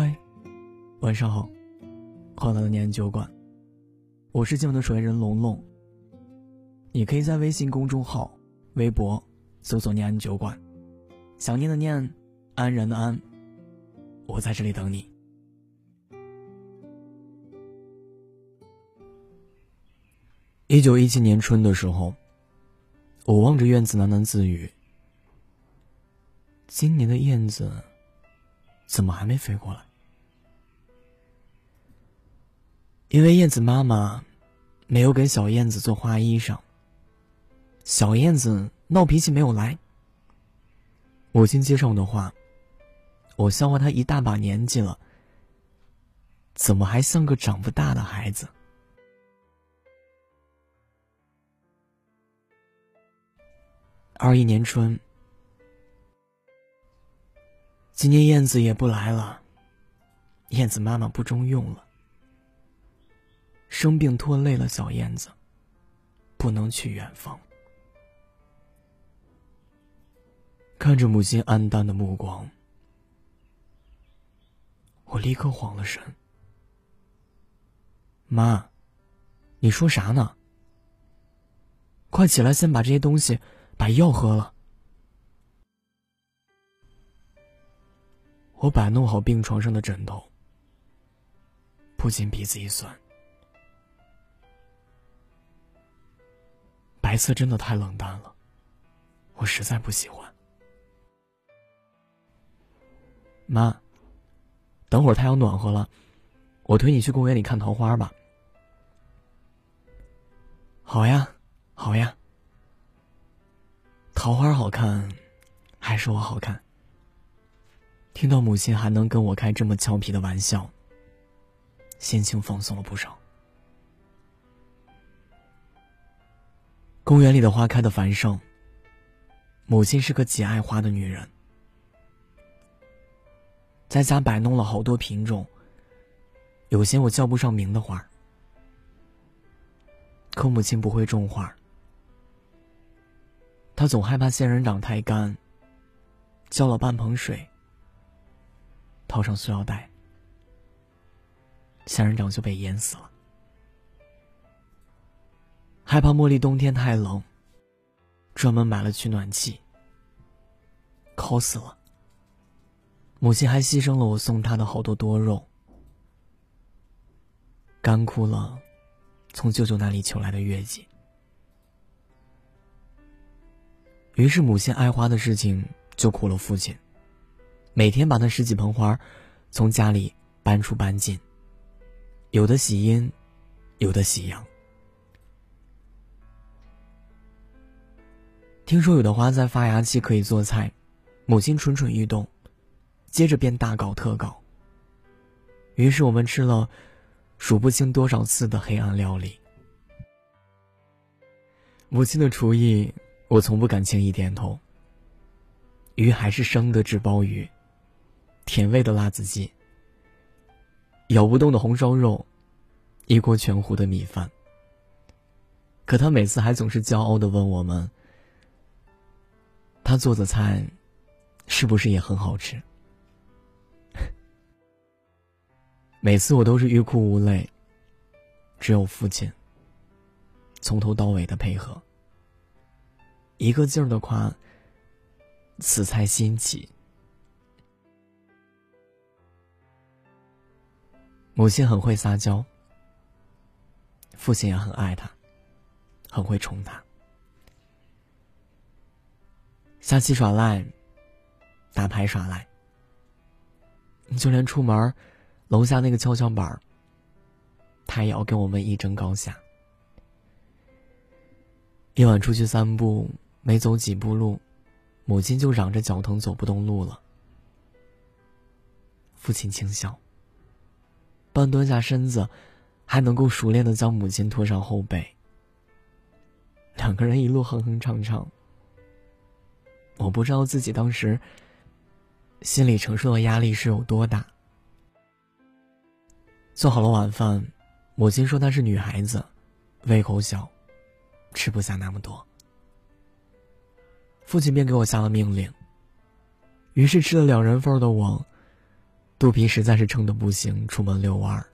嗨，晚上好，欢迎来到念安酒馆，我是今晚的守夜人龙龙。你可以在微信公众号、微博搜索“念安酒馆”，想念的念，安然的安，我在这里等你。一九一七年春的时候，我望着院子喃喃自语：“今年的燕子怎么还没飞过来？”因为燕子妈妈没有给小燕子做花衣裳，小燕子闹脾气没有来。母亲接上我的话，我笑话她一大把年纪了，怎么还像个长不大的孩子？二一年春，今年燕子也不来了，燕子妈妈不中用了，生病拖累了小燕子，不能去远方。看着母亲黯淡的目光，我立刻慌了神。妈，你说啥呢？快起来，先把这些东西。把药喝了。我摆弄好病床上的枕头，不禁鼻子一酸。色真的太冷淡了，我实在不喜欢。妈，等会儿太阳暖和了，我推你去公园里看桃花吧。好呀，好呀。桃花好看，还是我好看？听到母亲还能跟我开这么俏皮的玩笑，心情放松了不少。公园里的花开的繁盛。母亲是个极爱花的女人，在家摆弄了好多品种，有些我叫不上名的花。可母亲不会种花。她总害怕仙人掌太干，浇了半盆水，套上塑料袋，仙人掌就被淹死了。害怕茉莉冬天太冷，专门买了取暖器，烤死了。母亲还牺牲了我送她的好多多肉，干枯了，从舅舅那里求来的月季。于是，母亲爱花的事情就苦了父亲，每天把那十几盆花从家里搬出搬进，有的喜阴，有的喜阳。听说有的花在发芽期可以做菜，母亲蠢蠢欲动，接着便大搞特搞。于是我们吃了数不清多少次的黑暗料理。母亲的厨艺。我从不敢轻易点头。鱼还是生的纸包鱼，甜味的辣子鸡，咬不动的红烧肉，一锅全糊的米饭。可他每次还总是骄傲的问我们：“他做的菜，是不是也很好吃？”每次我都是欲哭无泪，只有父亲从头到尾的配合。一个劲儿的夸此菜新奇。母亲很会撒娇，父亲也很爱他，很会宠他。下棋耍赖，打牌耍赖，就连出门，楼下那个跷跷板他也要跟我们一争高下。夜晚出去散步。没走几步路，母亲就嚷着脚疼走不动路了。父亲轻笑，半蹲下身子，还能够熟练的将母亲拖上后背。两个人一路哼哼唱唱。我不知道自己当时心里承受的压力是有多大。做好了晚饭，母亲说她是女孩子，胃口小，吃不下那么多。父亲便给我下了命令。于是吃了两人份的我，肚皮实在是撑得不行，出门遛弯儿。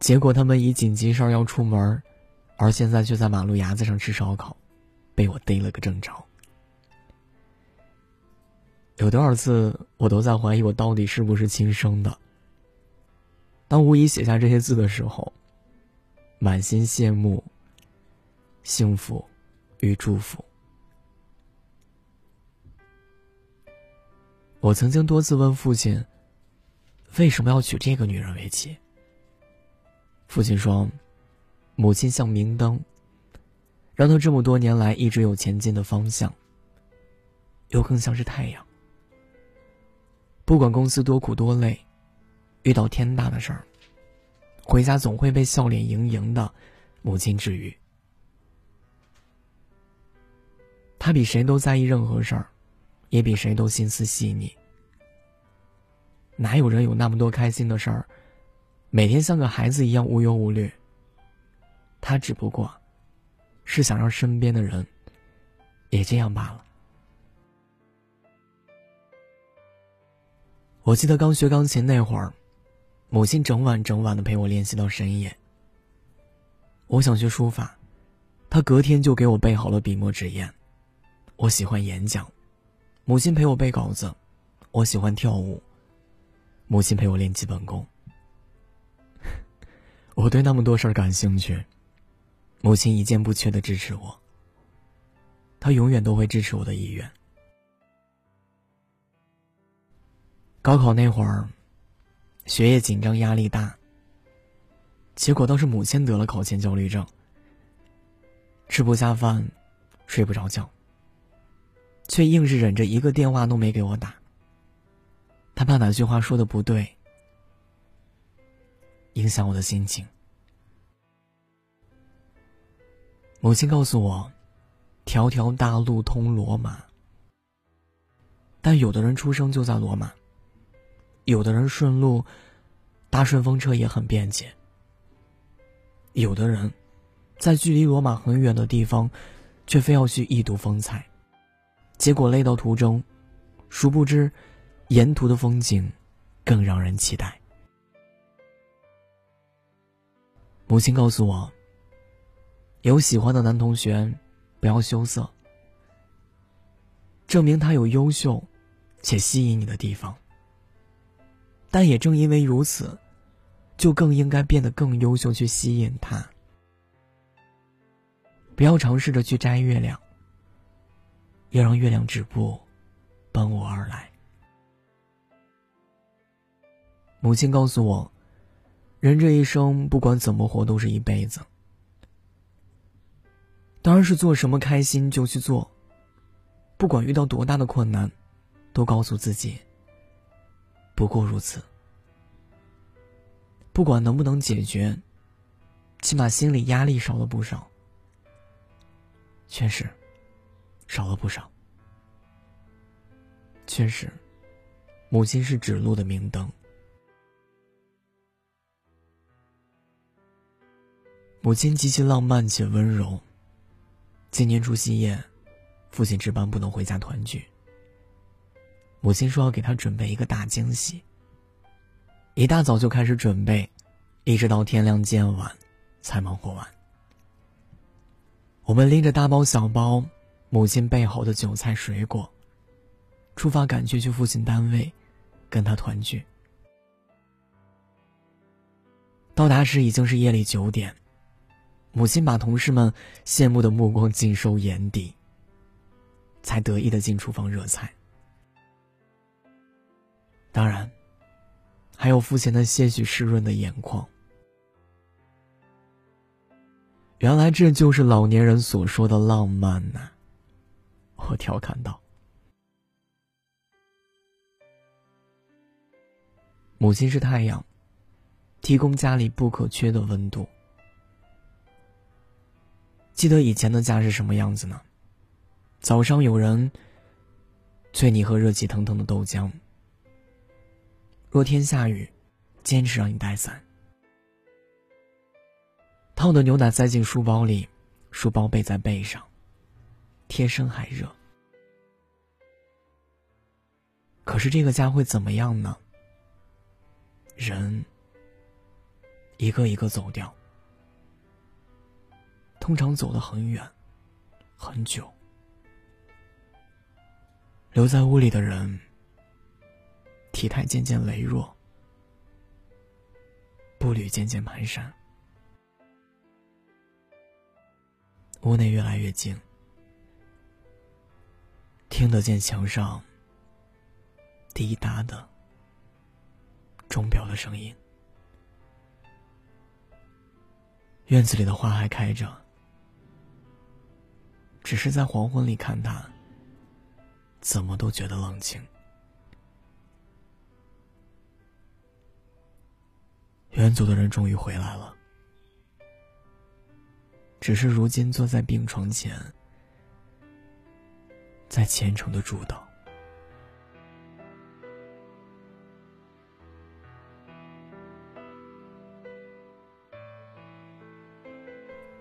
结果他们以紧急事儿要出门，而现在却在马路牙子上吃烧烤，被我逮了个正着。有多少次，我都在怀疑我到底是不是亲生的。当吴仪写下这些字的时候，满心羡慕、幸福与祝福。我曾经多次问父亲：“为什么要娶这个女人为妻？”父亲说：“母亲像明灯，让他这么多年来一直有前进的方向。又更像是太阳，不管公司多苦多累，遇到天大的事儿，回家总会被笑脸盈盈的母亲治愈。他比谁都在意任何事儿。”也比谁都心思细腻。哪有人有那么多开心的事儿，每天像个孩子一样无忧无虑？他只不过，是想让身边的人，也这样罢了。我记得刚学钢琴那会儿，母亲整晚整晚的陪我练习到深夜。我想学书法，她隔天就给我备好了笔墨纸砚。我喜欢演讲。母亲陪我背稿子，我喜欢跳舞。母亲陪我练基本功。我对那么多事儿感兴趣，母亲一件不缺的支持我。她永远都会支持我的意愿。高考那会儿，学业紧张，压力大。结果倒是母亲得了考前焦虑症，吃不下饭，睡不着觉。却硬是忍着一个电话都没给我打。他怕哪句话说的不对，影响我的心情。母亲告诉我：“条条大路通罗马。”但有的人出生就在罗马，有的人顺路搭顺风车也很便捷，有的人，在距离罗马很远的地方，却非要去一睹风采。结果累到途中，殊不知，沿途的风景更让人期待。母亲告诉我，有喜欢的男同学，不要羞涩，证明他有优秀且吸引你的地方。但也正因为如此，就更应该变得更优秀去吸引他。不要尝试着去摘月亮。要让月亮止步，奔我而来。母亲告诉我，人这一生不管怎么活都是一辈子，当然是做什么开心就去做。不管遇到多大的困难，都告诉自己，不过如此。不管能不能解决，起码心理压力少了不少。确实。少了不少，确实，母亲是指路的明灯。母亲极其浪漫且温柔。今年除夕夜，父亲值班不能回家团聚。母亲说要给他准备一个大惊喜。一大早就开始准备，一直到天亮渐晚，才忙活完。我们拎着大包小包。母亲备好的酒菜水果，出发赶去去父亲单位，跟他团聚。到达时已经是夜里九点，母亲把同事们羡慕的目光尽收眼底，才得意的进厨房热菜。当然，还有父亲那些许湿润的眼眶。原来这就是老年人所说的浪漫呐。我调侃道：“母亲是太阳，提供家里不可缺的温度。记得以前的家是什么样子呢？早上有人催你喝热气腾腾的豆浆，若天下雨，坚持让你带伞，烫的牛奶塞进书包里，书包背在背上。”天生还热，可是这个家会怎么样呢？人一个一个走掉，通常走得很远，很久。留在屋里的人，体态渐渐羸弱，步履渐渐蹒跚，屋内越来越静，听得见墙上滴答的钟表的声音。院子里的花还开着，只是在黄昏里看它。怎么都觉得冷清。远走的人终于回来了，只是如今坐在病床前，在虔诚的祝祷。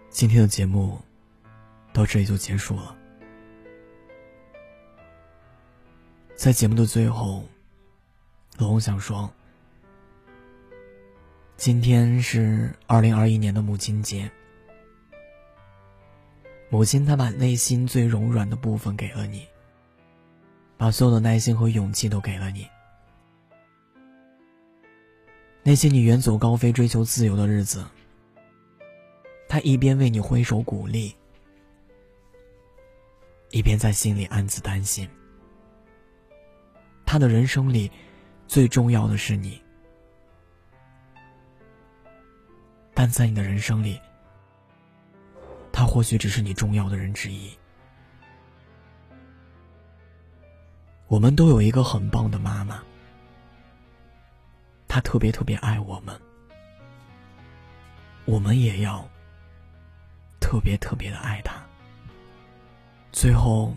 今天的节目到这里就结束了。在节目的最后，龙想说：“今天是二零二一年的母亲节，母亲她把内心最柔软的部分给了你，把所有的耐心和勇气都给了你。那些你远走高飞、追求自由的日子，她一边为你挥手鼓励，一边在心里暗自担心。”他的人生里，最重要的是你，但在你的人生里，他或许只是你重要的人之一。我们都有一个很棒的妈妈，她特别特别爱我们，我们也要特别特别的爱她。最后，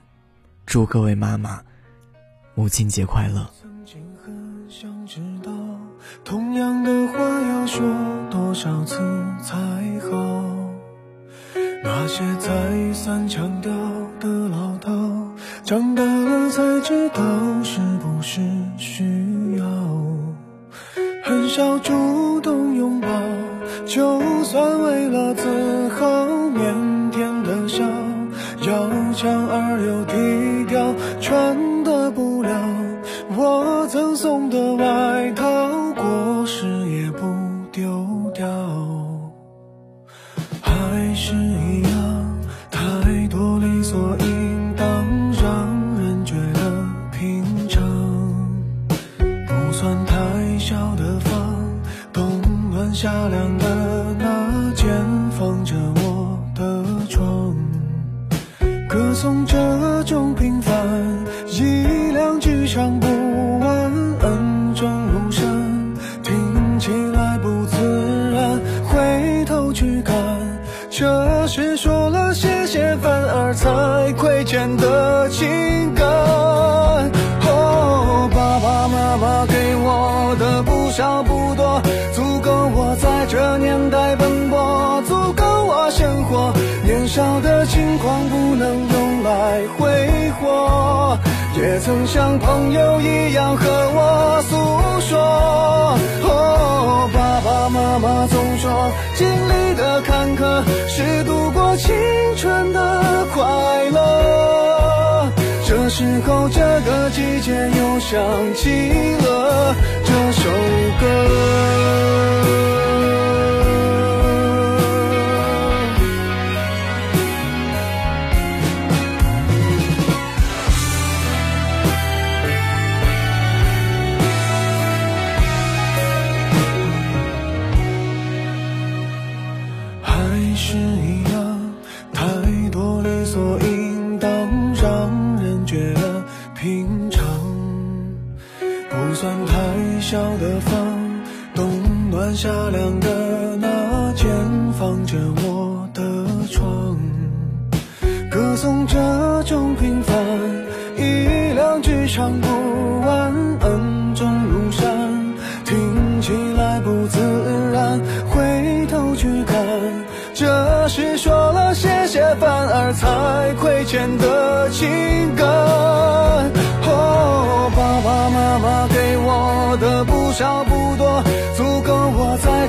祝各位妈妈。母亲节快乐同样的话要说多少次才好那些再三强调的唠叨长大了才知道是不是需要。很少主动拥抱就算为了自豪腼腆的笑要强而又低调穿算太小的房，冬暖夏凉的那间，放着我的床，歌颂这种平凡，少不多，足够我在这年代奔波，足够我生活。年少的轻狂不能用来挥霍，也曾像朋友一样和我诉说。哦，爸爸妈妈总说，经历的坎坷是度过。青春的快乐，这时候这个季节又想起了这首歌。的那间，放着我的床，歌颂这种平凡，一两句唱不完，恩重如山，听起来不自然，回头去看，这是说了谢谢，反而才亏欠的情感。哦爸爸妈妈给我的不少不。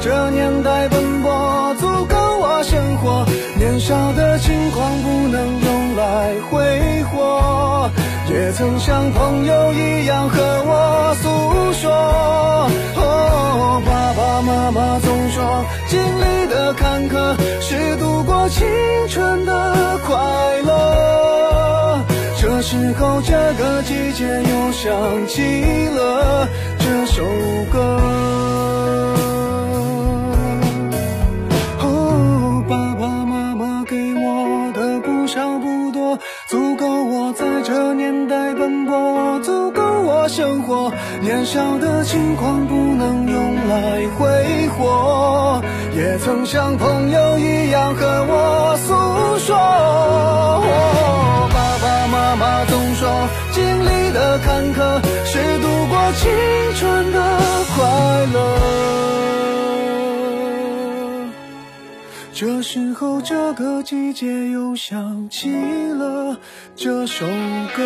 这年代奔波，足够我生活。年少的轻狂不能用来挥霍，也曾像朋友一样和我诉说。哦，爸爸妈妈总说，经历的坎坷是度过青春的快乐。这时候，这个季节又想起了这首歌。年少的轻狂不能用来挥霍，也曾像朋友一样和我诉说。爸爸妈妈总说，经历的坎坷是度过青春的快乐。这时候，这个季节又想起了这首歌。